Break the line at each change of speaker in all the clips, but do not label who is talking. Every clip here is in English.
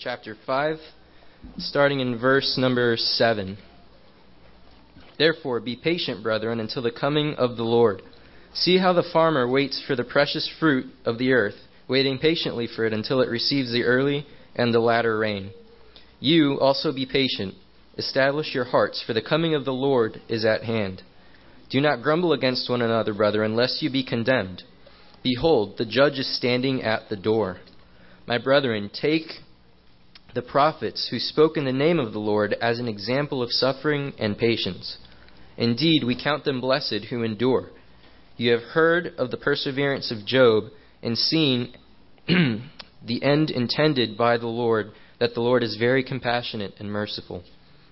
Chapter 5, starting in verse number 7. Therefore, be patient, brethren, until the coming of the Lord. See how the farmer waits for the precious fruit of the earth, waiting patiently for it until it receives the early and the latter rain. You also be patient. Establish your hearts, for the coming of the Lord is at hand. Do not grumble against one another, brethren, lest you be condemned. Behold, the judge is standing at the door. My brethren, take the prophets who spoke in the name of the Lord as an example of suffering and patience. Indeed, we count them blessed who endure. You have heard of the perseverance of Job and seen the end intended by the Lord, that the Lord is very compassionate and merciful.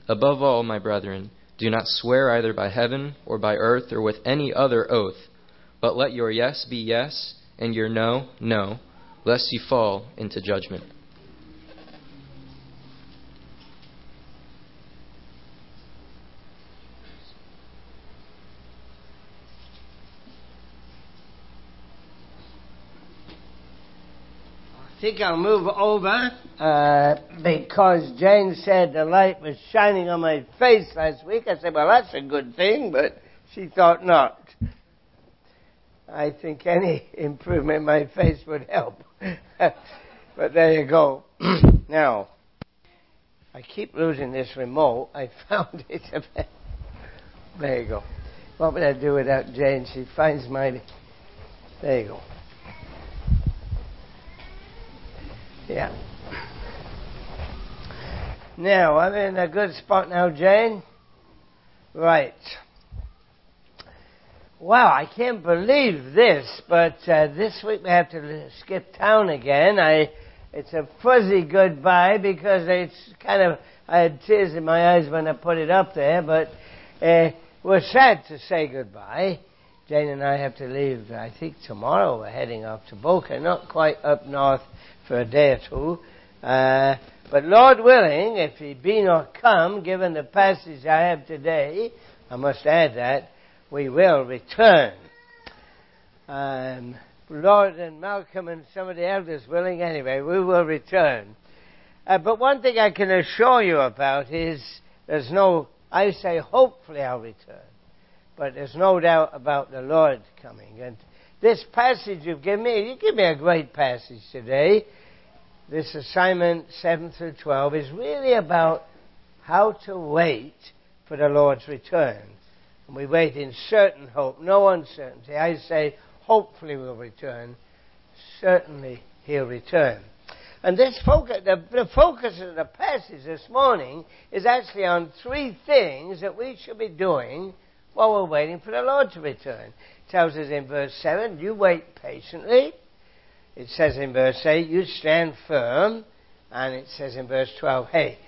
Above all, my brethren, do not swear either by heaven or by earth or with any other oath, but let your yes be yes and your no, no, lest you fall into judgment.
Think I'll move over uh, because Jane said the light was shining on my face last week. I said, well, that's a good thing, but she thought not. I think any improvement in my face would help. but there you go. now, I keep losing this remote. I found it. there you go. What would I do without Jane? She finds my. There you go. Yeah. Now, I'm in a good spot now, Jane. Right. Wow, I can't believe this, but uh, this week we have to skip town again. I, it's a fuzzy goodbye because it's kind of, I had tears in my eyes when I put it up there, but uh, we're sad to say goodbye. Jane and I have to leave, I think tomorrow we're heading off to Boca, not quite up north for a day or two. Uh, but Lord willing, if he be not come, given the passage I have today, I must add that, we will return. Um, Lord and Malcolm and some of the elders willing anyway, we will return. Uh, but one thing I can assure you about is there's no, I say hopefully I'll return, but there's no doubt about the Lord coming. And this passage you've given me, you give me a great passage today this assignment 7 through 12 is really about how to wait for the Lord's return. And we wait in certain hope, no uncertainty. I say, hopefully we'll return. Certainly he'll return. And this focus, the, the focus of the passage this morning is actually on three things that we should be doing while we're waiting for the Lord to return. It tells us in verse 7, you wait patiently it says in verse 8, you stand firm. And it says in verse 12, hey,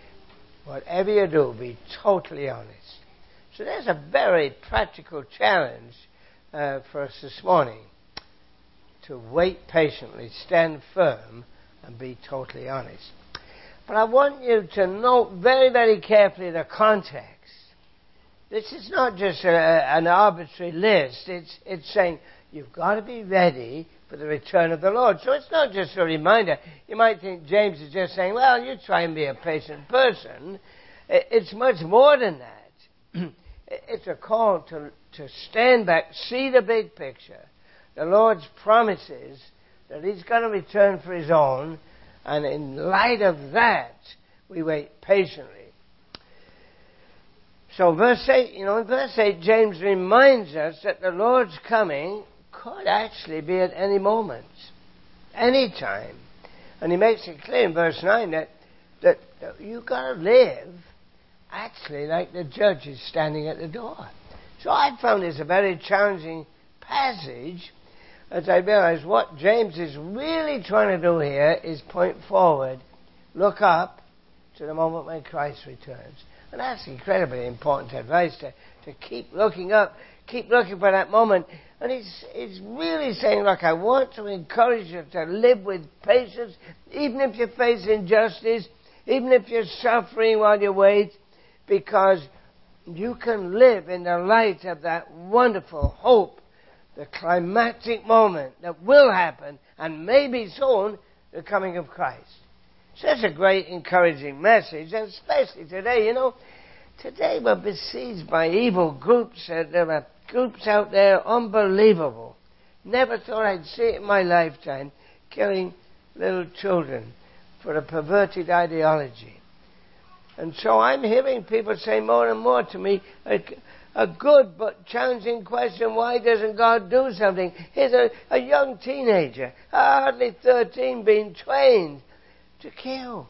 whatever you do, be totally honest. So there's a very practical challenge uh, for us this morning to wait patiently, stand firm, and be totally honest. But I want you to note very, very carefully the context. This is not just a, an arbitrary list. It's, it's saying you've got to be ready for the return of the Lord. So it's not just a reminder. You might think James is just saying, well, you try and be a patient person. It's much more than that. it's a call to, to stand back, see the big picture, the Lord's promises that He's going to return for His own, and in light of that, we wait patiently. So verse 8, you know, in verse 8, James reminds us that the Lord's coming could actually be at any moment, any time. And he makes it clear in verse 9 that, that, that you've got to live actually like the judge is standing at the door. So I found this a very challenging passage as I realized what James is really trying to do here is point forward, look up to the moment when Christ returns. And that's incredibly important advice to, to keep looking up, keep looking for that moment and it's, he's really saying, look, I want to encourage you to live with patience, even if you face injustice, even if you're suffering while you wait, because you can live in the light of that wonderful hope, the climactic moment that will happen, and maybe soon, the coming of Christ. Such a great encouraging message, and especially today, you know, today we're besieged by evil groups. Uh, there are groups out there unbelievable. Never thought I'd see it in my lifetime, killing little children for a perverted ideology. And so I'm hearing people say more and more to me, a, a good but challenging question, why doesn't God do something? Here's a, a young teenager, hardly 13, being trained to kill.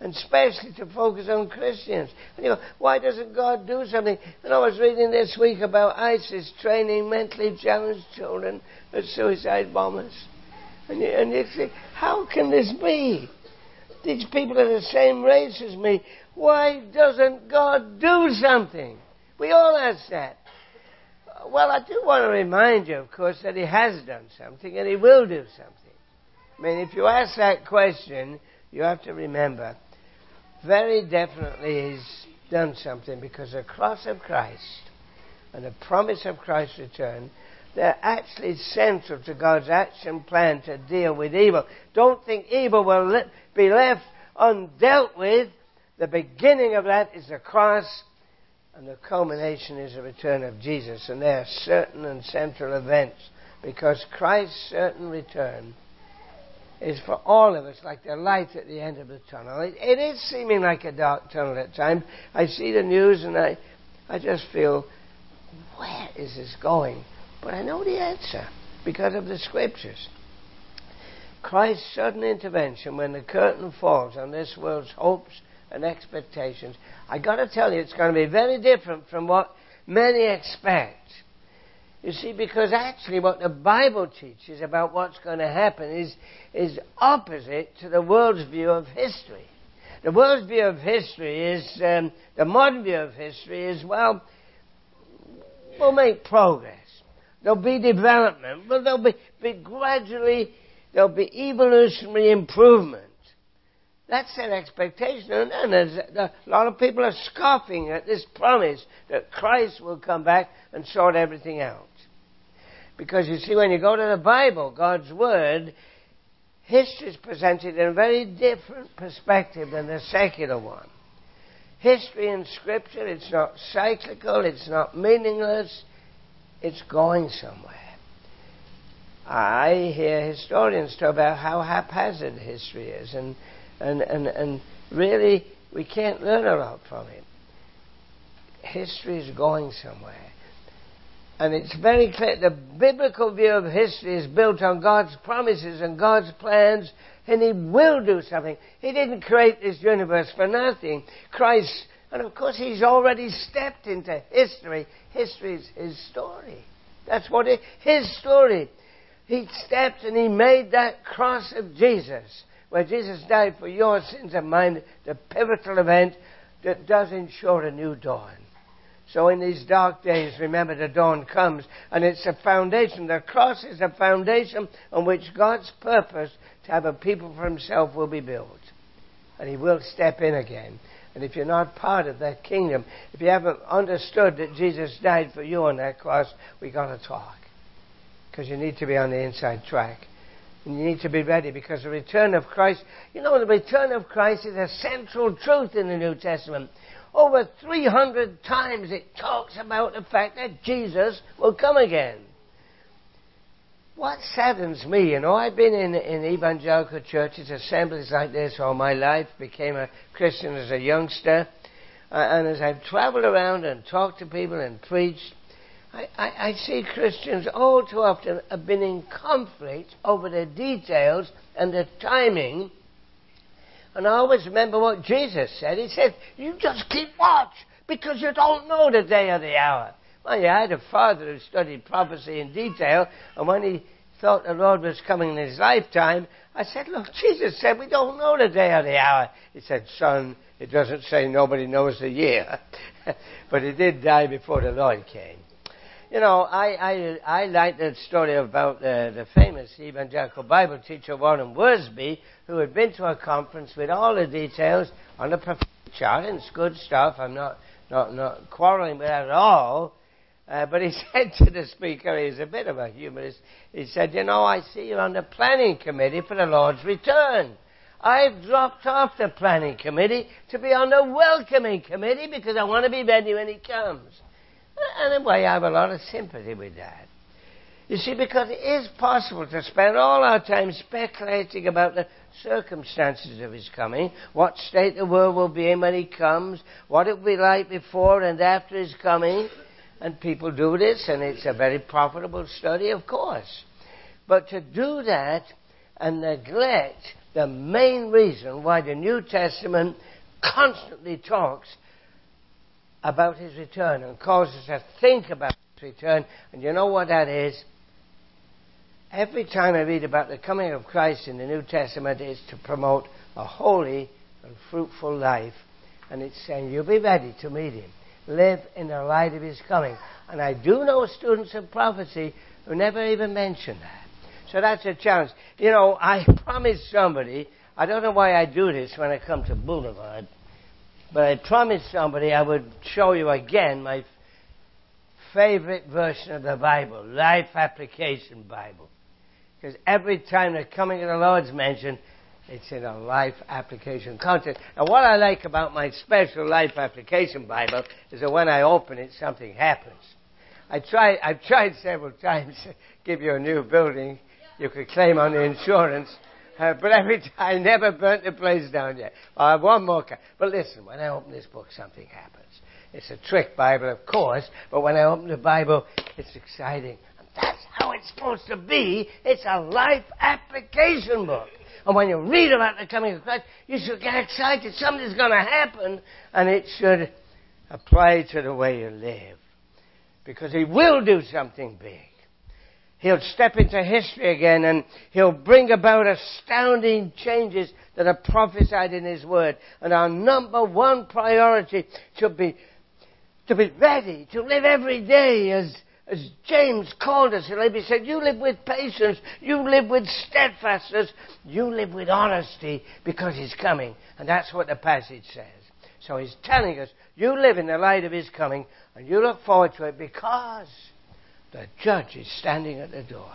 And especially to focus on Christians. And you go, why doesn't God do something? And I was reading this week about ISIS training mentally challenged children as suicide bombers. And you, and you think, how can this be? These people are the same race as me. Why doesn't God do something? We all ask that. Well, I do want to remind you, of course, that He has done something and He will do something. I mean, if you ask that question, you have to remember very definitely He's done something because the cross of Christ and the promise of Christ's return, they're actually central to God's action plan to deal with evil. Don't think evil will be left undealt with. The beginning of that is the cross, and the culmination is the return of Jesus. And they are certain and central events because Christ's certain return is for all of us like the light at the end of the tunnel. It, it is seeming like a dark tunnel at times. I see the news and I, I just feel, where is this going? But I know the answer because of the scriptures. Christ's sudden intervention when the curtain falls on this world's hopes and expectations, I got to tell you, it's going to be very different from what many expect. You see, because actually what the Bible teaches about what's going to happen is, is opposite to the world's view of history. The world's view of history is, um, the modern view of history is, well, we'll make progress. There'll be development, but there'll be, be gradually, there'll be evolutionary improvement. That's an expectation. And a lot of people are scoffing at this promise that Christ will come back and sort everything out. Because you see, when you go to the Bible, God's Word, history is presented in a very different perspective than the secular one. History in Scripture, it's not cyclical, it's not meaningless, it's going somewhere. I hear historians talk about how haphazard history is, and, and, and, and really we can't learn a lot from it. History is going somewhere. And it's very clear the biblical view of history is built on God's promises and God's plans, and He will do something. He didn't create this universe for nothing. Christ, and of course, He's already stepped into history. History is His story. That's what it, His story. He stepped and He made that cross of Jesus, where Jesus died for your sins and mine, the pivotal event that does ensure a new dawn. So in these dark days, remember the dawn comes, and it's a foundation. The cross is a foundation on which God's purpose to have a people for Himself will be built, and He will step in again. And if you're not part of that kingdom, if you haven't understood that Jesus died for you on that cross, we got to talk, because you need to be on the inside track. And you need to be ready because the return of Christ, you know, the return of Christ is a central truth in the New Testament. Over 300 times it talks about the fact that Jesus will come again. What saddens me, you know, I've been in, in evangelical churches, assemblies like this all my life, became a Christian as a youngster, uh, and as I've traveled around and talked to people and preached, I, I, I see Christians all too often have been in conflict over the details and the timing and I always remember what Jesus said. He said, You just keep watch because you don't know the day or the hour. Well, yeah, I had a father who studied prophecy in detail, and when he thought the Lord was coming in his lifetime, I said, Look, Jesus said we don't know the day or the hour. He said, Son, it doesn't say nobody knows the year. but he did die before the Lord came. You know, I, I, I like that story about the famous evangelical Bible teacher Warren Wiersbe, who had been to a conference with all the details on the prophetic chart, and it's good stuff. I'm not, not, not quarreling with that at all. Uh, but he said to the speaker, he's a bit of a humorist, he said, You know, I see you're on the planning committee for the Lord's return. I've dropped off the planning committee to be on the welcoming committee because I want to be ready when he comes. And I have a lot of sympathy with that. You see, because it is possible to spend all our time speculating about the circumstances of his coming, what state the world will be in when he comes, what it will be like before and after his coming. And people do this, and it's a very profitable study, of course. But to do that and neglect the main reason why the New Testament constantly talks about his return and causes us to think about his return, and you know what that is? Every time I read about the coming of Christ in the New Testament, it's to promote a holy and fruitful life. And it's saying, you'll be ready to meet him. Live in the light of his coming. And I do know students of prophecy who never even mention that. So that's a challenge. You know, I promised somebody, I don't know why I do this when I come to Boulevard, but I promised somebody I would show you again my favorite version of the Bible, Life Application Bible. Because every time the coming of the Lord's mentioned, it's in a life application context. And what I like about my special life application Bible is that when I open it, something happens. I try, I've tried several times to give you a new building. You could claim on the insurance. Uh, but every time, I never burnt the place down yet. I have one more. Ca- but listen, when I open this book, something happens. It's a trick Bible, of course, but when I open the Bible, it's exciting. And That's how it's supposed to be. It's a life application book. And when you read about the coming of Christ, you should get excited. Something's going to happen, and it should apply to the way you live. Because He will do something big. He'll step into history again and he'll bring about astounding changes that are prophesied in his word. And our number one priority should be to be ready to live every day as as James called us, he said, You live with patience, you live with steadfastness, you live with honesty because he's coming. And that's what the passage says. So he's telling us, You live in the light of his coming, and you look forward to it because the judge is standing at the door.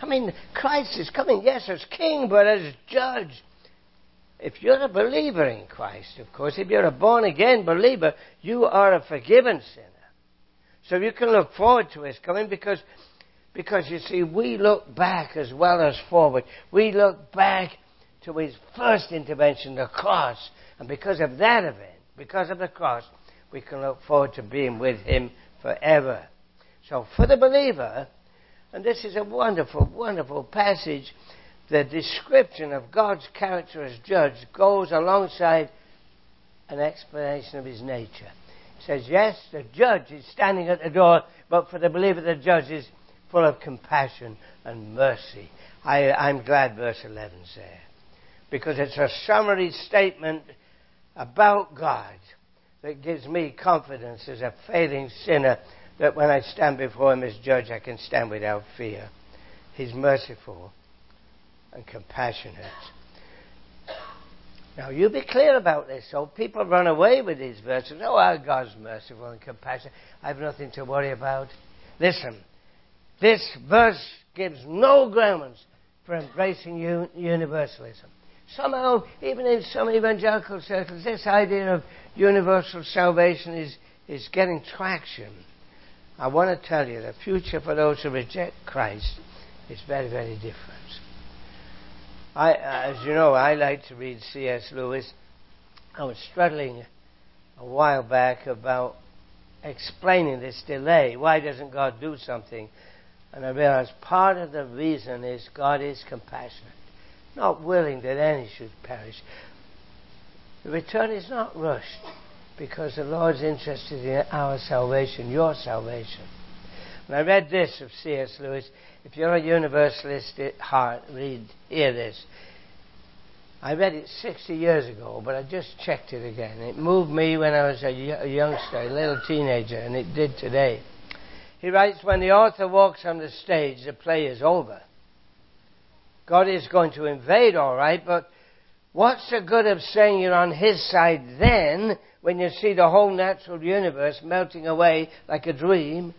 I mean, Christ is coming, yes, as king, but as judge. If you're a believer in Christ, of course, if you're a born again believer, you are a forgiven sinner. So you can look forward to his coming because, because you see, we look back as well as forward. We look back to his first intervention, the cross. And because of that event, because of the cross, we can look forward to being with him forever. So for the believer, and this is a wonderful, wonderful passage, the description of God's character as judge goes alongside an explanation of his nature It says, yes, the judge is standing at the door, but for the believer, the judge is full of compassion and mercy. I, I'm glad verse 11's there. Because it's a summary statement about God that gives me confidence as a failing sinner that when I stand before Him as judge, I can stand without fear. He's merciful and compassionate. Now, you be clear about this. So people run away with these verses. Oh, our God's merciful and compassionate. I have nothing to worry about. Listen, this verse gives no grounds for embracing universalism. Somehow, even in some evangelical circles, this idea of universal salvation is, is getting traction. I want to tell you the future for those who reject Christ is very, very different. I, as you know, I like to read C.S. Lewis. I was struggling a while back about explaining this delay. Why doesn't God do something? And I realized part of the reason is God is compassionate, not willing that any should perish. The return is not rushed because the Lord's interested in our salvation, your salvation. And I read this of C.S. Lewis. If you're a universalist at heart, read, hear this. I read it 60 years ago, but I just checked it again. It moved me when I was a youngster, a little teenager, and it did today. He writes, When the author walks on the stage, the play is over. God is going to invade, all right, but what's the good of saying you're on His side then when you see the whole natural universe melting away like a dream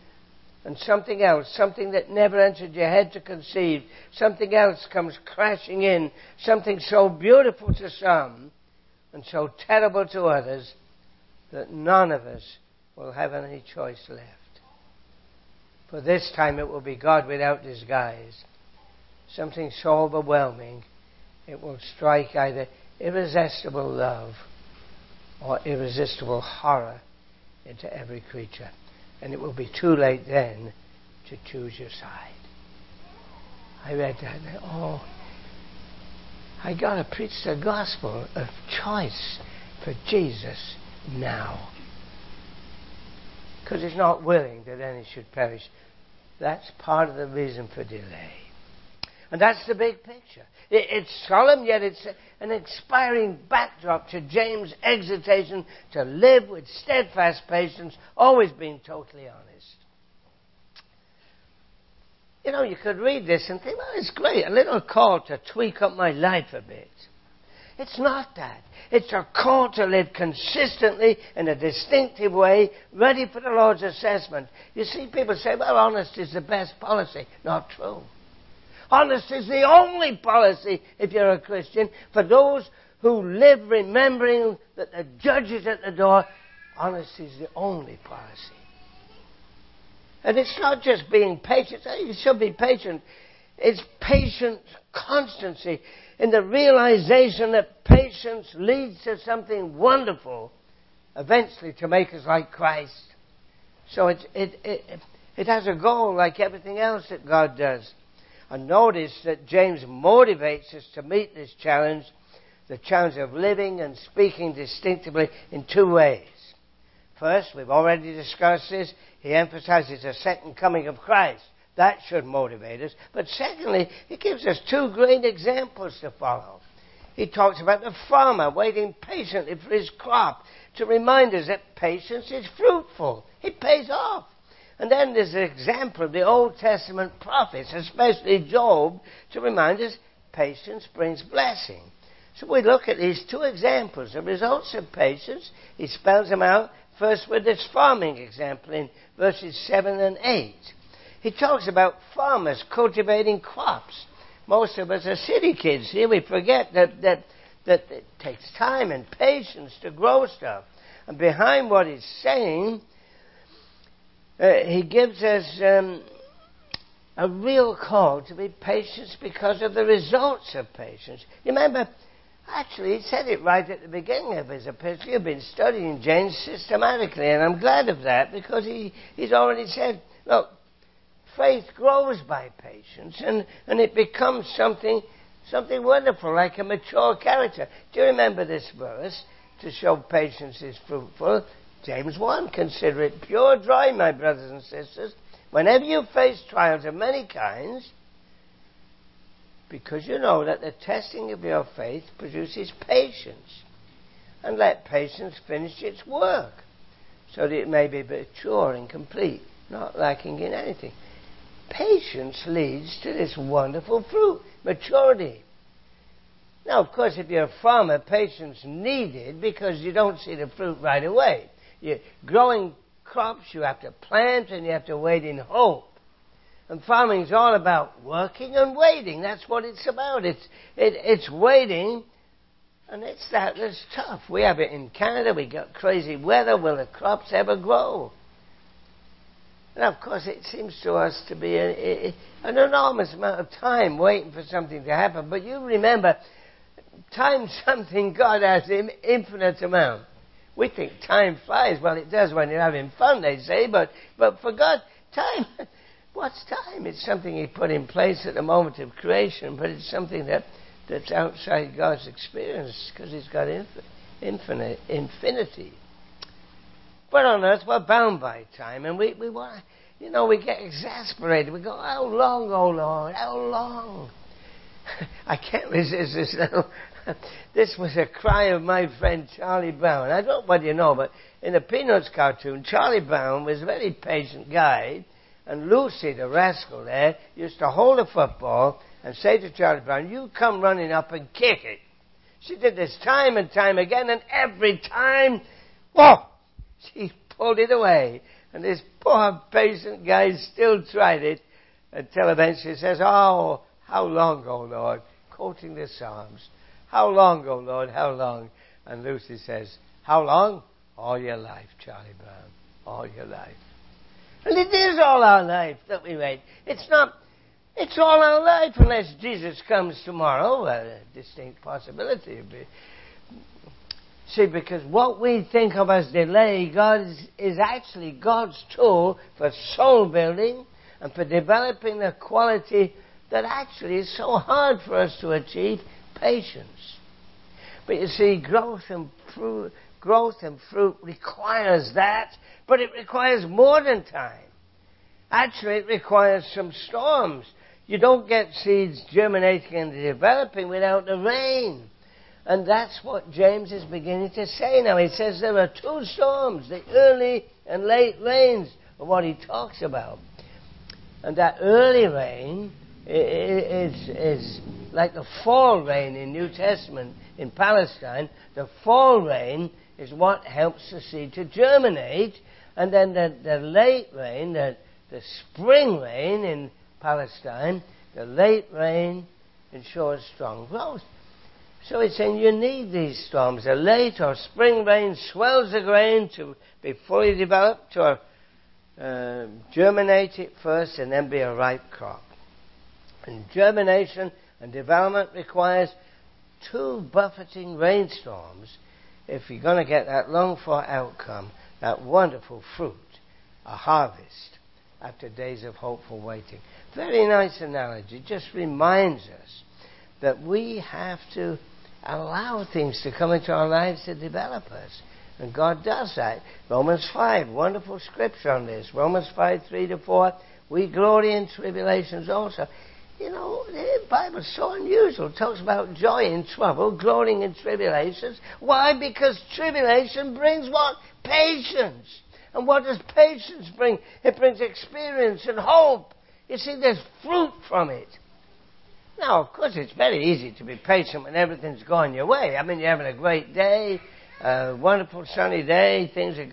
and something else, something that never entered your head to conceive, something else comes crashing in, something so beautiful to some and so terrible to others that none of us will have any choice left. For this time it will be God without disguise. Something so overwhelming, it will strike either irresistible love or irresistible horror into every creature. And it will be too late then to choose your side. I read that and oh, I gotta preach the gospel of choice for Jesus now. Because he's not willing that any should perish. That's part of the reason for delay. And that's the big picture. It's solemn, yet it's an inspiring backdrop to James' exhortation to live with steadfast patience, always being totally honest. You know, you could read this and think, well, it's great, a little call to tweak up my life a bit. It's not that. It's a call to live consistently in a distinctive way, ready for the Lord's assessment. You see, people say, well, honesty is the best policy. Not true. Honesty is the only policy, if you're a Christian, for those who live remembering that the judge is at the door. Honesty is the only policy. And it's not just being patient. You should be patient. It's patient constancy in the realization that patience leads to something wonderful, eventually to make us like Christ. So it, it, it, it has a goal like everything else that God does. And notice that James motivates us to meet this challenge, the challenge of living and speaking distinctively in two ways. First, we've already discussed this, he emphasizes the second coming of Christ. That should motivate us. But secondly, he gives us two great examples to follow. He talks about the farmer waiting patiently for his crop to remind us that patience is fruitful. It pays off. And then there's an example of the Old Testament prophets, especially Job, to remind us patience brings blessing. So we look at these two examples, the results of patience. He spells them out first with this farming example in verses 7 and 8. He talks about farmers cultivating crops. Most of us are city kids. Here we forget that, that, that it takes time and patience to grow stuff. And behind what he's saying, uh, he gives us um, a real call to be patient because of the results of patience. You remember, actually, he said it right at the beginning of his epistle. You've been studying James systematically, and I'm glad of that because he, he's already said, look, faith grows by patience and, and it becomes something, something wonderful, like a mature character. Do you remember this verse? To show patience is fruitful. James 1, consider it pure joy, my brothers and sisters, whenever you face trials of many kinds, because you know that the testing of your faith produces patience. And let patience finish its work, so that it may be mature and complete, not lacking in anything. Patience leads to this wonderful fruit, maturity. Now, of course, if you're a farmer, patience needed because you don't see the fruit right away. You're growing crops, you have to plant and you have to wait in hope. And farming is all about working and waiting. That's what it's about. It's, it, it's waiting, and it's that that's tough. We have it in Canada. We got crazy weather. Will the crops ever grow? And of course, it seems to us to be a, a, an enormous amount of time waiting for something to happen. But you remember, time's something God has in infinite amount. We think time flies. Well, it does when you're having fun, they say, but, but for God, time, what's time? It's something He put in place at the moment of creation, but it's something that, that's outside God's experience because He's got infinite, infinite, infinity. But on earth, we're bound by time, and we, we want, you know, we get exasperated. We go, how long, oh Lord, how long? I can't resist this now. this was a cry of my friend Charlie Brown. I don't know what you know, but in the Peanuts cartoon, Charlie Brown was a very patient guy, and Lucy, the rascal there, used to hold a football and say to Charlie Brown, you come running up and kick it. She did this time and time again, and every time, whoa, she pulled it away. And this poor patient guy still tried it until eventually says, Oh, how long, O Lord? Quoting the Psalms. How long, O Lord? How long? And Lucy says, How long? All your life, Charlie Brown. All your life. And it is all our life that we wait. It's not, it's all our life unless Jesus comes tomorrow. A distinct possibility. See, because what we think of as delay, God is, is actually God's tool for soul building and for developing a quality that actually is so hard for us to achieve patience. But you see, growth and fruit, growth and fruit requires that, but it requires more than time. Actually, it requires some storms. You don't get seeds germinating and developing without the rain. And that's what James is beginning to say now. He says there are two storms, the early and late rains, of what he talks about. And that early rain is, is like the fall rain in New Testament in Palestine. The fall rain is what helps the seed to germinate. And then the, the late rain, the, the spring rain in Palestine, the late rain ensures strong growth. So it's saying you need these storms. A late or spring rain swells the grain to be fully developed or uh, germinate it first and then be a ripe crop. And germination and development requires two buffeting rainstorms if you're going to get that longed for outcome, that wonderful fruit, a harvest after days of hopeful waiting. Very nice analogy. Just reminds us that we have to allow things to come into our lives to develop us. And God does that. Romans 5, wonderful scripture on this. Romans 5, 3 to 4. We glory in tribulations also. You know, the Bible's so unusual. It talks about joy in trouble, glorying in tribulations. Why? Because tribulation brings what? Patience. And what does patience bring? It brings experience and hope. You see, there's fruit from it. Now, of course, it's very easy to be patient when everything's going your way. I mean, you're having a great day, a wonderful sunny day, things are,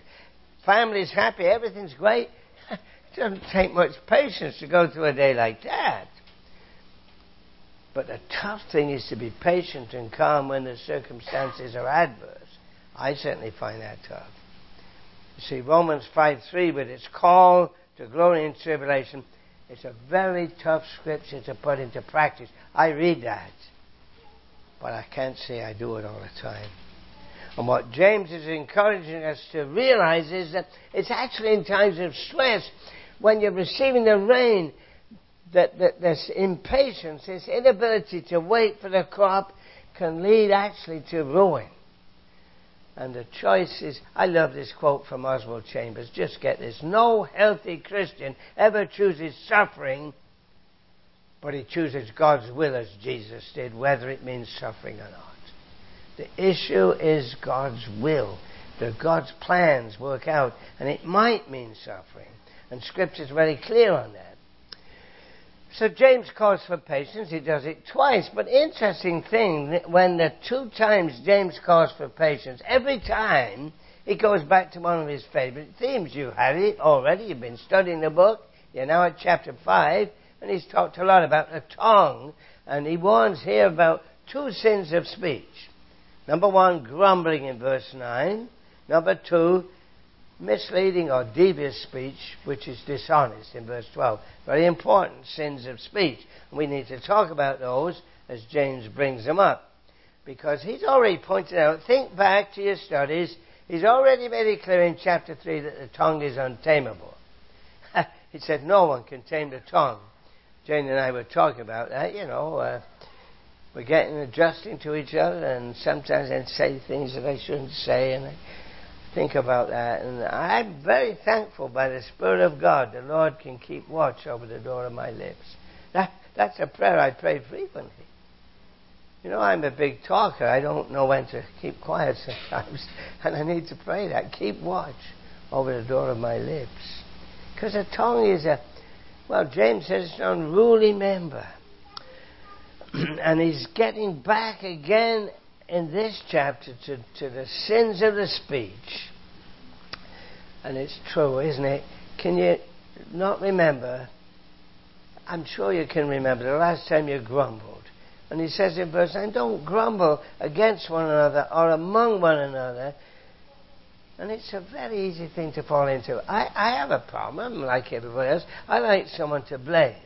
family's happy, everything's great. it doesn't take much patience to go through a day like that. But the tough thing is to be patient and calm when the circumstances are adverse. I certainly find that tough. You see, Romans 5 3, with its call to glory in tribulation, it's a very tough scripture to put into practice. I read that, but I can't say I do it all the time. And what James is encouraging us to realize is that it's actually in times of stress, when you're receiving the rain, that, that this impatience, this inability to wait for the crop, can lead actually to ruin. And the choice is, I love this quote from Oswald Chambers. Just get this. No healthy Christian ever chooses suffering, but he chooses God's will as Jesus did, whether it means suffering or not. The issue is God's will. That God's plans work out, and it might mean suffering. And Scripture is very clear on that. So James calls for patience. He does it twice. But interesting thing, when the two times James calls for patience, every time he goes back to one of his favorite themes. You've had it already. You've been studying the book. You're now at chapter 5. And he's talked a lot about the tongue. And he warns here about two sins of speech. Number one, grumbling in verse 9. Number two, misleading or devious speech, which is dishonest in verse 12. Very important sins of speech. We need to talk about those as James brings them up. Because he's already pointed out, think back to your studies, he's already made it clear in chapter 3 that the tongue is untamable. he said no one can tame the tongue. Jane and I were talking about that, you know. Uh, we're getting adjusting to each other, and sometimes I say things that I shouldn't say, and I think about that. And I'm very thankful by the Spirit of God the Lord can keep watch over the door of my lips. That, that's a prayer I pray frequently. You know, I'm a big talker. I don't know when to keep quiet sometimes. And I need to pray that. Keep watch over the door of my lips. Because the tongue is a, well, James says it's an unruly member. and he's getting back again in this chapter to, to the sins of the speech. and it's true, isn't it? Can you not remember? I'm sure you can remember the last time you grumbled. And he says in verse 9, don't grumble against one another or among one another. And it's a very easy thing to fall into. I, I have a problem, like everybody else. I like someone to blame.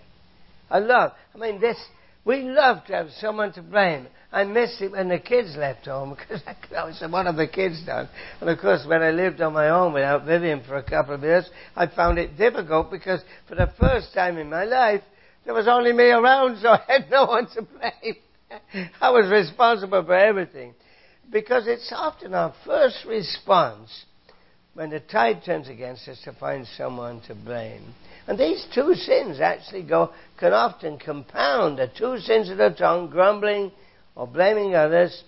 I love, I mean, this, we love to have someone to blame. I miss it when the kids left home because I said, what have the kids done? And of course, when I lived on my own without Vivian for a couple of years, I found it difficult because for the first time in my life, there was only me around, so I had no one to blame. I was responsible for everything. Because it's often our first response when the tide turns against us to find someone to blame. And these two sins actually go, can often compound the two sins of the tongue, grumbling or blaming others,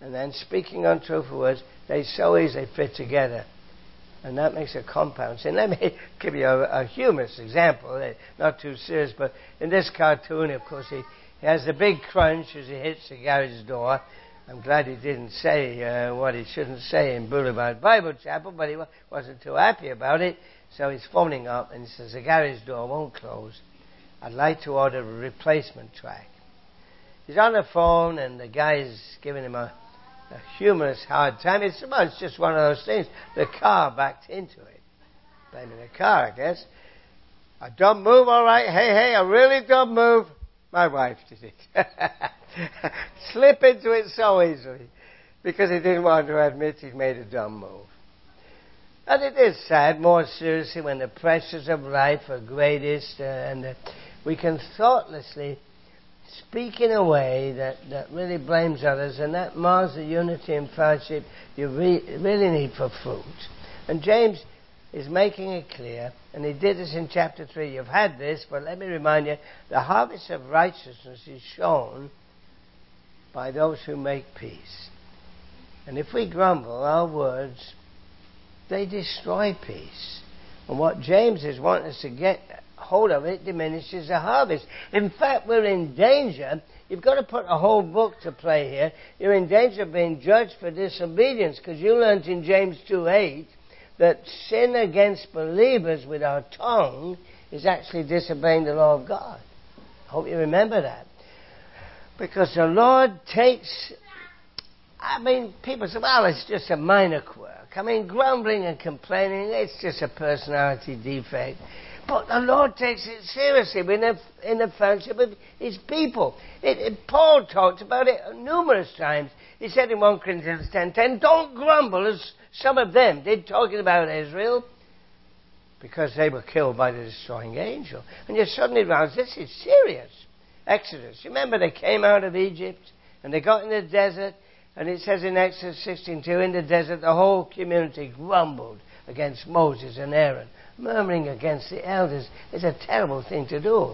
and then speaking untruthful words, they so easily fit together. And that makes a compound sin. Let me give you a, a humorous example, eh, not too serious, but in this cartoon, of course, he, he has a big crunch as he hits the garage door. I'm glad he didn't say uh, what he shouldn't say in Boulevard Bible Chapel, but he wasn't too happy about it. So he's phoning up and he says, The garage door won't close. I'd like to order a replacement track. He's on the phone and the guy's giving him a, a humorous hard time. It's, well, it's just one of those things. The car backed into it. Blaming the car, I guess. A dumb move, all right. Hey, hey, a really dumb move. My wife did it. Slip into it so easily because he didn't want to admit he'd made a dumb move. And it is sad, more seriously, when the pressures of life are greatest uh, and uh, we can thoughtlessly speak in a way that, that really blames others and that mars the unity and fellowship you re- really need for fruit. And James is making it clear, and he did this in chapter 3. You've had this, but let me remind you the harvest of righteousness is shown by those who make peace. And if we grumble, our words they destroy peace. And what James is wanting us to get hold of, it diminishes the harvest. In fact, we're in danger. You've got to put a whole book to play here. You're in danger of being judged for disobedience because you learned in James 2 8 that sin against believers with our tongue is actually disobeying the law of God. I hope you remember that. Because the Lord takes, I mean, people say, well, it's just a minor quirk. I mean, grumbling and complaining, it's just a personality defect. But the Lord takes it seriously in the, in the fellowship of His people. It, it, Paul talked about it numerous times. He said in 1 Corinthians 10.10, don't grumble as some of them did, talking about Israel, because they were killed by the destroying angel. And you suddenly realize this is serious. Exodus. Remember they came out of Egypt and they got in the desert and it says in Exodus 16:2, in the desert, the whole community grumbled against Moses and Aaron, murmuring against the elders. It's a terrible thing to do.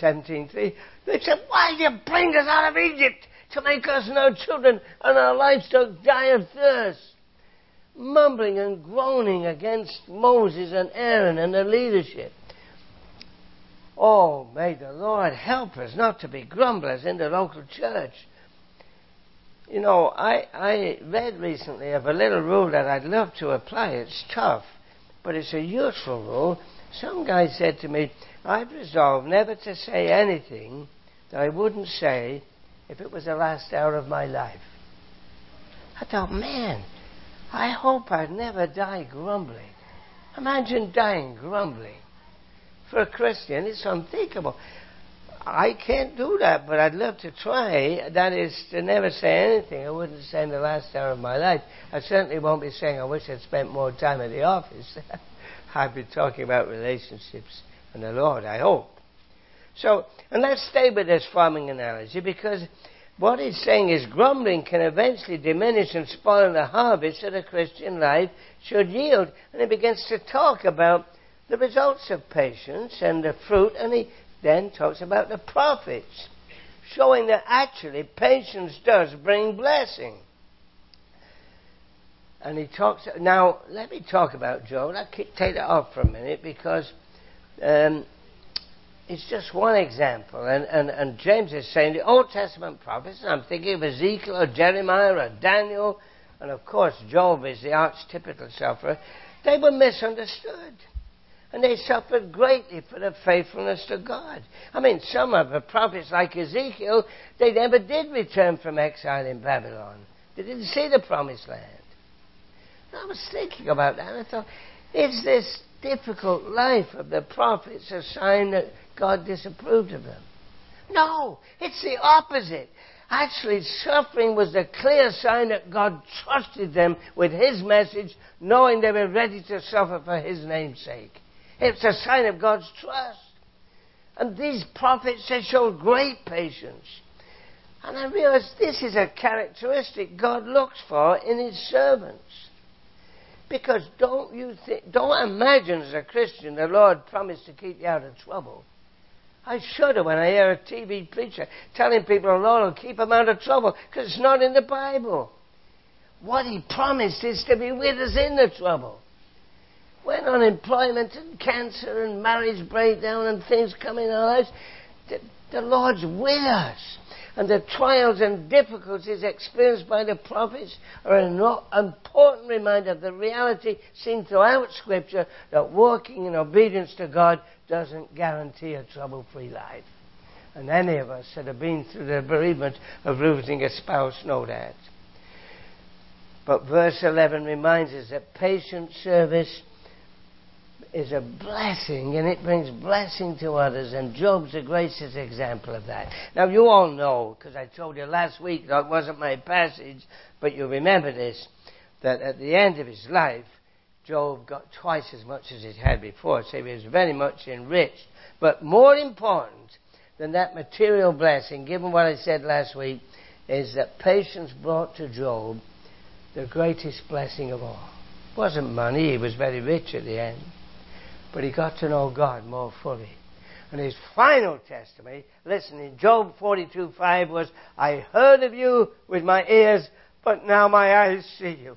17:3, they said, "Why did you bring us out of Egypt to make us and our children and our livestock die of thirst?" Mumbling and groaning against Moses and Aaron and their leadership. Oh, may the Lord help us not to be grumblers in the local church. You know, I, I read recently of a little rule that I'd love to apply. It's tough, but it's a useful rule. Some guy said to me, I've resolved never to say anything that I wouldn't say if it was the last hour of my life. I thought, man, I hope I'd never die grumbling. Imagine dying grumbling. For a Christian, it's unthinkable. I can't do that, but I'd love to try. That is to never say anything. I wouldn't say in the last hour of my life. I certainly won't be saying I wish I'd spent more time at the office. I'd be talking about relationships and the Lord, I hope. So, and let's stay with this farming analogy because what he's saying is grumbling can eventually diminish and spoil the harvest that a Christian life should yield. And he begins to talk about the results of patience and the fruit, and he then talks about the prophets, showing that actually patience does bring blessing. And he talks. Now, let me talk about Job. I'll take that off for a minute because um, it's just one example. And, and, and James is saying the Old Testament prophets, I'm thinking of Ezekiel or Jeremiah or Daniel, and of course Job is the archetypical sufferer. They were misunderstood. And they suffered greatly for their faithfulness to God. I mean, some of the prophets, like Ezekiel, they never did return from exile in Babylon. They didn't see the promised land. And I was thinking about that, I thought, is this difficult life of the prophets a sign that God disapproved of them? No, it's the opposite. Actually, suffering was a clear sign that God trusted them with His message, knowing they were ready to suffer for His name's sake. It's a sign of God's trust. And these prophets, they showed great patience. And I realized this is a characteristic God looks for in His servants. Because don't you think, don't imagine as a Christian the Lord promised to keep you out of trouble. I shudder when I hear a TV preacher telling people the Lord will keep them out of trouble because it's not in the Bible. What He promised is to be with us in the trouble. When unemployment and cancer and marriage breakdown and things come in our lives, the, the Lord's with us. And the trials and difficulties experienced by the prophets are an important reminder of the reality seen throughout Scripture that walking in obedience to God doesn't guarantee a trouble free life. And any of us that have been through the bereavement of losing a spouse know that. But verse 11 reminds us that patient service is a blessing and it brings blessing to others, and Job's the greatest example of that. Now, you all know, because I told you last week that wasn't my passage, but you remember this, that at the end of his life, Job got twice as much as he had before, so he was very much enriched. But more important than that material blessing, given what I said last week, is that patience brought to Job the greatest blessing of all. It wasn't money, he was very rich at the end but he got to know God more fully. And his final testimony, listen, in Job 42:5 was, I heard of you with my ears, but now my eyes see you.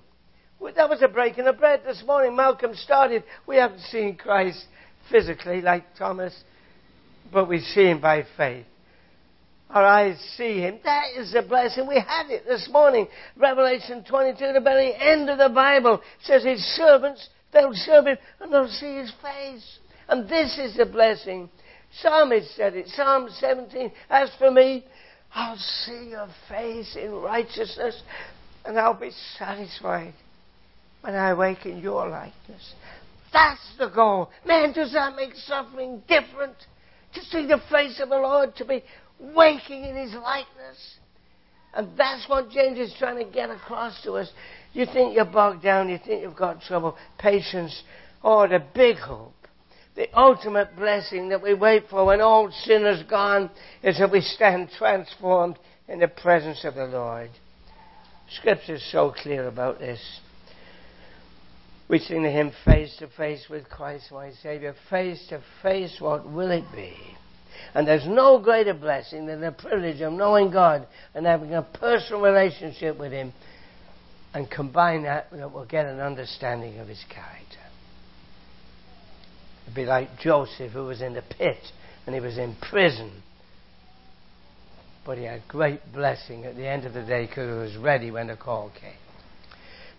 Well, that was a breaking of bread this morning. Malcolm started. We haven't seen Christ physically like Thomas, but we see him by faith. Our eyes see him. That is a blessing. We had it this morning. Revelation 22, the very end of the Bible, says his servants They'll serve him and they'll see his face. And this is the blessing. Psalmist said it. Psalm 17. As for me, I'll see your face in righteousness and I'll be satisfied when I awaken your likeness. That's the goal. Man, does that make suffering different? To see the face of the Lord, to be waking in his likeness. And that's what James is trying to get across to us. You think you're bogged down, you think you've got trouble. Patience, oh, the big hope. The ultimate blessing that we wait for when all sin is gone is that we stand transformed in the presence of the Lord. Scripture is so clear about this. We sing to Him face to face with Christ, my Savior. Face to face, what will it be? And there's no greater blessing than the privilege of knowing God and having a personal relationship with Him and combine that, we'll get an understanding of his character. It'd be like Joseph, who was in the pit and he was in prison. But he had great blessing at the end of the day because he was ready when the call came.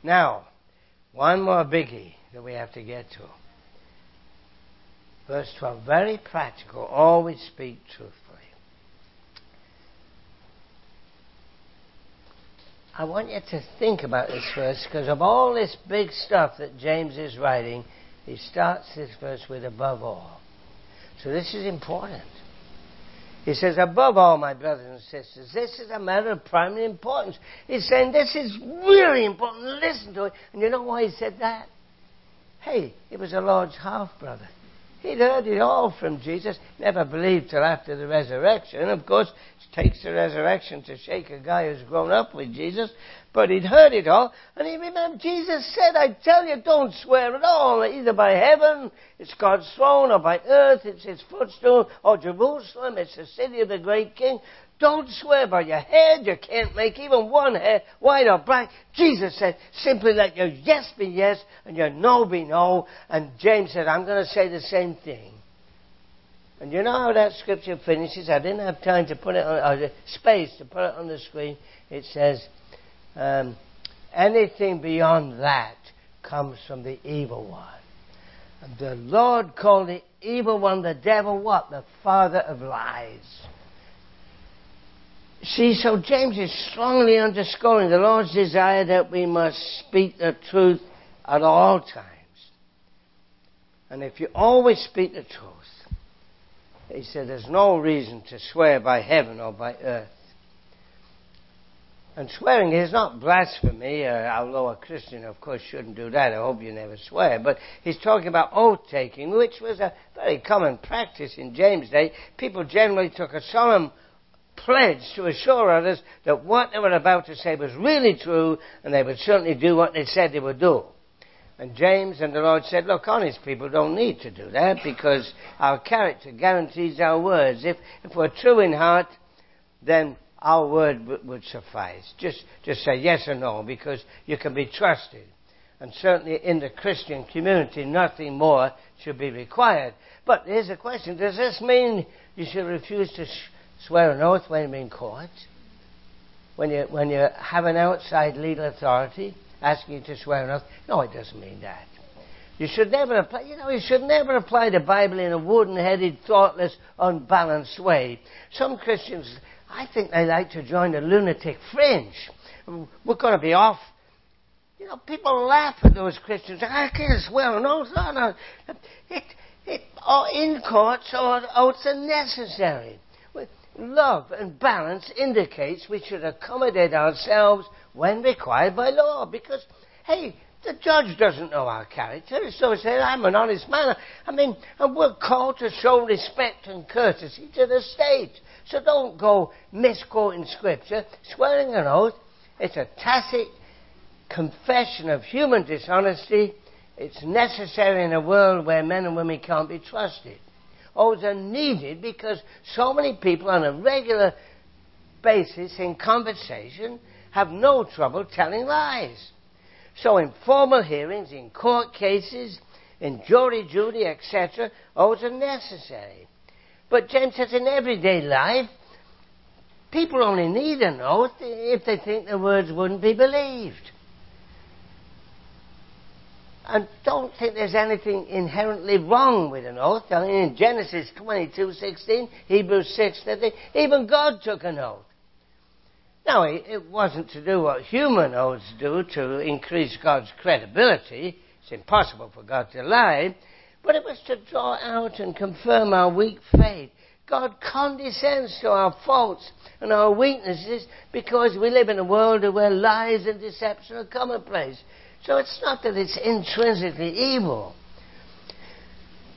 Now, one more biggie that we have to get to. Verse 12, very practical, always speak truth. I want you to think about this verse because of all this big stuff that James is writing, he starts this verse with above all. So this is important. He says, above all, my brothers and sisters, this is a matter of primary importance. He's saying this is really important. Listen to it. And you know why he said that? Hey, it was a Lord's half brother. He'd heard it all from Jesus, never believed till after the resurrection. Of course, it takes the resurrection to shake a guy who's grown up with Jesus, but he'd heard it all, and he remembered Jesus said, I tell you, don't swear at all, either by heaven, it's God's throne, or by earth, it's his footstool, or Jerusalem, it's the city of the great king. Don't swear by your head. You can't make even one hair white or black. Jesus said, simply let your yes be yes and your no be no. And James said, I'm going to say the same thing. And you know how that scripture finishes? I didn't have time to put it on, or space to put it on the screen. It says, um, anything beyond that comes from the evil one. And the Lord called the evil one, the devil, what? The father of lies. See, so James is strongly underscoring the Lord's desire that we must speak the truth at all times. And if you always speak the truth, he said there's no reason to swear by heaven or by earth. And swearing is not blasphemy, uh, although a Christian, of course, shouldn't do that. I hope you never swear. But he's talking about oath taking, which was a very common practice in James' day. People generally took a solemn pledge to assure others that what they were about to say was really true, and they would certainly do what they said they would do. And James and the Lord said, Look, honest people don't need to do that because our character guarantees our words. If, if we're true in heart, then our word w- would suffice. Just, just say yes or no because you can be trusted. And certainly in the Christian community, nothing more should be required. But here's a question. Does this mean you should refuse to sh- swear an oath when you're in court? When you, when you have an outside legal authority asking you to swear an oath? No, it doesn't mean that. You should never apply, you know, you should never apply the Bible in a wooden-headed, thoughtless, unbalanced way. Some Christians I think they like to join the lunatic fringe. We're going to be off. You know, people laugh at those Christians. I can't swear an oath. No, no. It, it, oh, in courts, or oaths are necessary. Love and balance indicates we should accommodate ourselves when required by law. Because, hey, the judge doesn't know our character, so says, I'm an honest man. I mean, and we're called to show respect and courtesy to the state. So don't go misquoting scripture. Swearing an oath, it's a tacit confession of human dishonesty. It's necessary in a world where men and women can't be trusted. Oaths are needed because so many people on a regular basis in conversation have no trouble telling lies. So in formal hearings, in court cases, in jury duty, etc., oaths are necessary. But James says in everyday life, people only need an oath if they think the words wouldn't be believed. And don't think there's anything inherently wrong with an oath. I mean, in Genesis 22:16, Hebrews 6:30, even God took an oath. Now, it wasn't to do what human oaths do to increase God's credibility. It's impossible for God to lie. But it was to draw out and confirm our weak faith. God condescends to our faults and our weaknesses because we live in a world where lies and deception are commonplace. So it's not that it's intrinsically evil.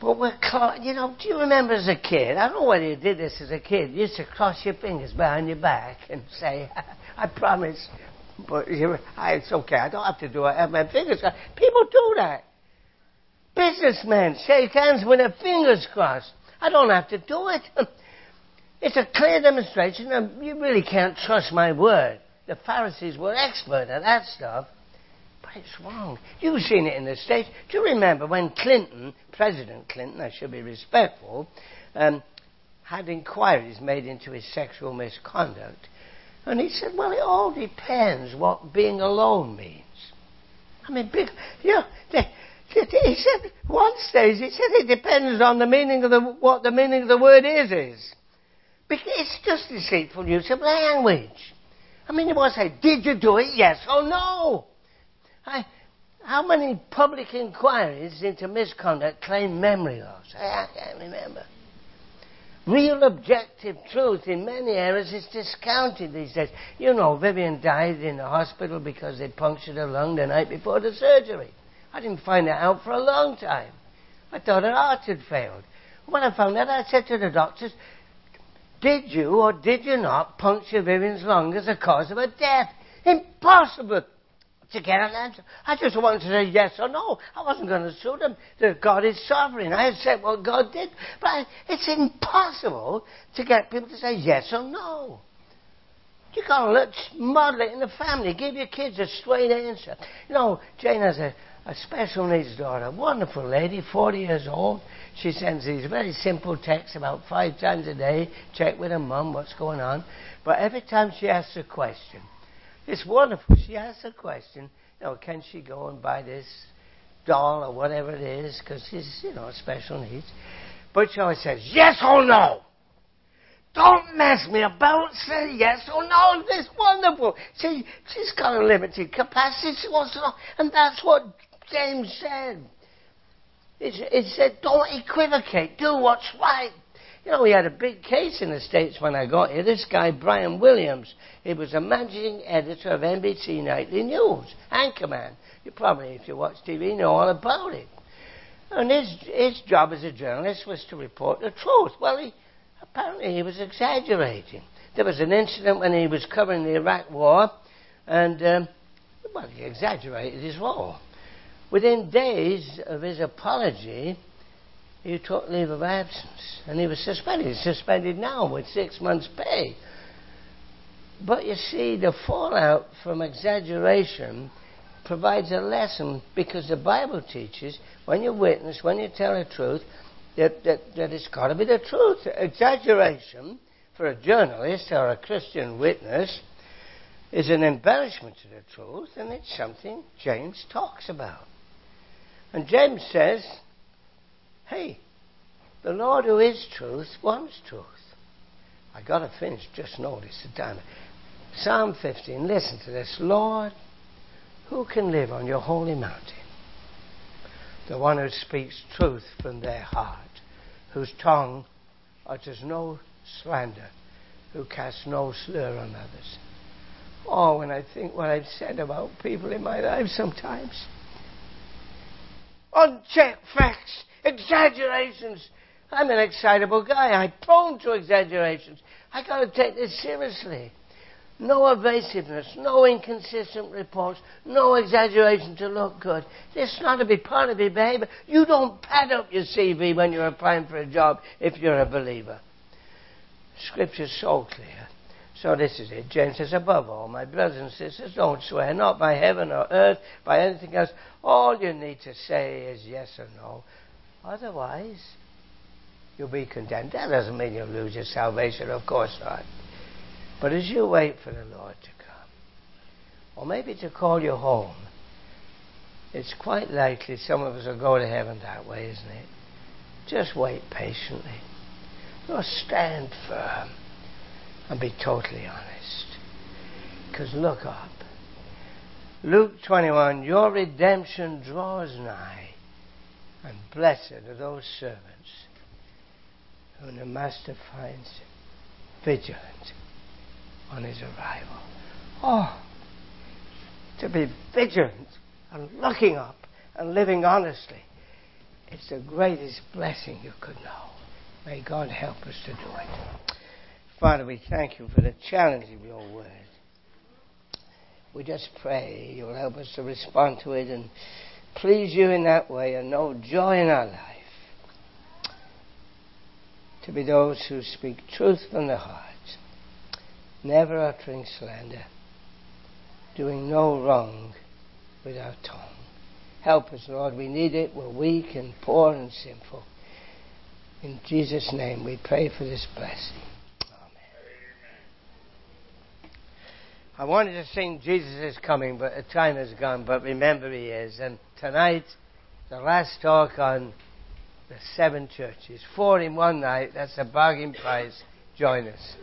But we're caught, you know, do you remember as a kid? I don't know whether you did this as a kid. You used to cross your fingers behind your back and say, I promise, but it's okay. I don't have to do it. I have my fingers crossed. People do that. Businessmen shake hands with their fingers crossed. I don't have to do it. It's a clear demonstration that you really can't trust my word. The Pharisees were expert at that stuff. But it's wrong. You've seen it in the States. Do you remember when Clinton, President Clinton, I should be respectful, um, had inquiries made into his sexual misconduct? And he said, well, it all depends what being alone means. I mean, big, you know, they, he said, one stage, he said it depends on the meaning of the, what the meaning of the word is, is. Because it's just deceitful use of language. I mean, it was say, did you do it, yes or no? I, how many public inquiries into misconduct claim memory loss? I, I can't remember. Real objective truth in many areas is discounted these days. You know, Vivian died in the hospital because they punctured her lung the night before the surgery. I didn't find that out for a long time. I thought her heart had failed. When I found that, I said to the doctors, Did you or did you not puncture Vivian's lung as a cause of her death? Impossible to get an answer. I just wanted to say yes or no. I wasn't going to sue them. That God is sovereign. I said what God did. But it's impossible to get people to say yes or no. You've got to let model it in the family. Give your kids a straight answer. You know, Jane has a, a special needs daughter, wonderful lady, 40 years old. She sends these very simple texts about five times a day, check with her mum what's going on. But every time she asks a question, it's wonderful. She asks a question, you know, can she go and buy this doll or whatever it is because she's, you know, special needs. But she always says, yes or no. Don't mess me about. Say yes or no. It's wonderful. See, she's got a limited capacity. She wants to know. And that's what James said. It said, don't equivocate. Do what's right. You know, we had a big case in the States when I got here. This guy, Brian Williams, he was a managing editor of NBC Nightly News, anchorman. You probably, if you watch TV, know all about it. And his, his job as a journalist was to report the truth. Well, he, apparently he was exaggerating. There was an incident when he was covering the Iraq War, and, um, well, he exaggerated his role. Within days of his apology, he took leave of absence, and he was suspended. He's suspended now with six months' pay. But you see, the fallout from exaggeration provides a lesson because the Bible teaches when you witness, when you tell the truth, that, that, that it's got to be the truth. Exaggeration for a journalist or a Christian witness is an embellishment to the truth, and it's something James talks about. And James says, hey, the Lord who is truth wants truth. I got to finish, just notice the time. Psalm 15, listen to this. Lord, who can live on your holy mountain? The one who speaks truth from their heart, whose tongue utters no slander, who casts no slur on others. Oh, when I think what I've said about people in my life sometimes. Unchecked facts, exaggerations. I'm an excitable guy. I'm prone to exaggerations. I got to take this seriously. No evasiveness, no inconsistent reports, no exaggeration to look good. This is not to be part of your behavior. You don't pad up your CV when you're applying for a job if you're a believer. Scripture's so clear. So this is it. James says, above all, my brothers and sisters, don't swear, not by heaven or earth, by anything else. All you need to say is yes or no. Otherwise, you'll be condemned. That doesn't mean you'll lose your salvation, of course not. But as you wait for the Lord to come, or maybe to call you home, it's quite likely some of us will go to heaven that way, isn't it? Just wait patiently. Just stand firm and be totally honest. Because look up. Luke 21 Your redemption draws nigh, and blessed are those servants whom the Master finds vigilant on his arrival. Oh, to be vigilant and looking up and living honestly. It's the greatest blessing you could know. May God help us to do it. Father, we thank you for the challenge of your word. We just pray you'll help us to respond to it and please you in that way and know joy in our life. To be those who speak truth from the heart never uttering slander, doing no wrong with our tongue. Help us, Lord. We need it. We're weak and poor and sinful. In Jesus' name, we pray for this blessing. I wanted to sing Jesus is Coming, but the time has gone. But remember, He is. And tonight, the last talk on the seven churches. Four in one night. That's a bargain price. Join us.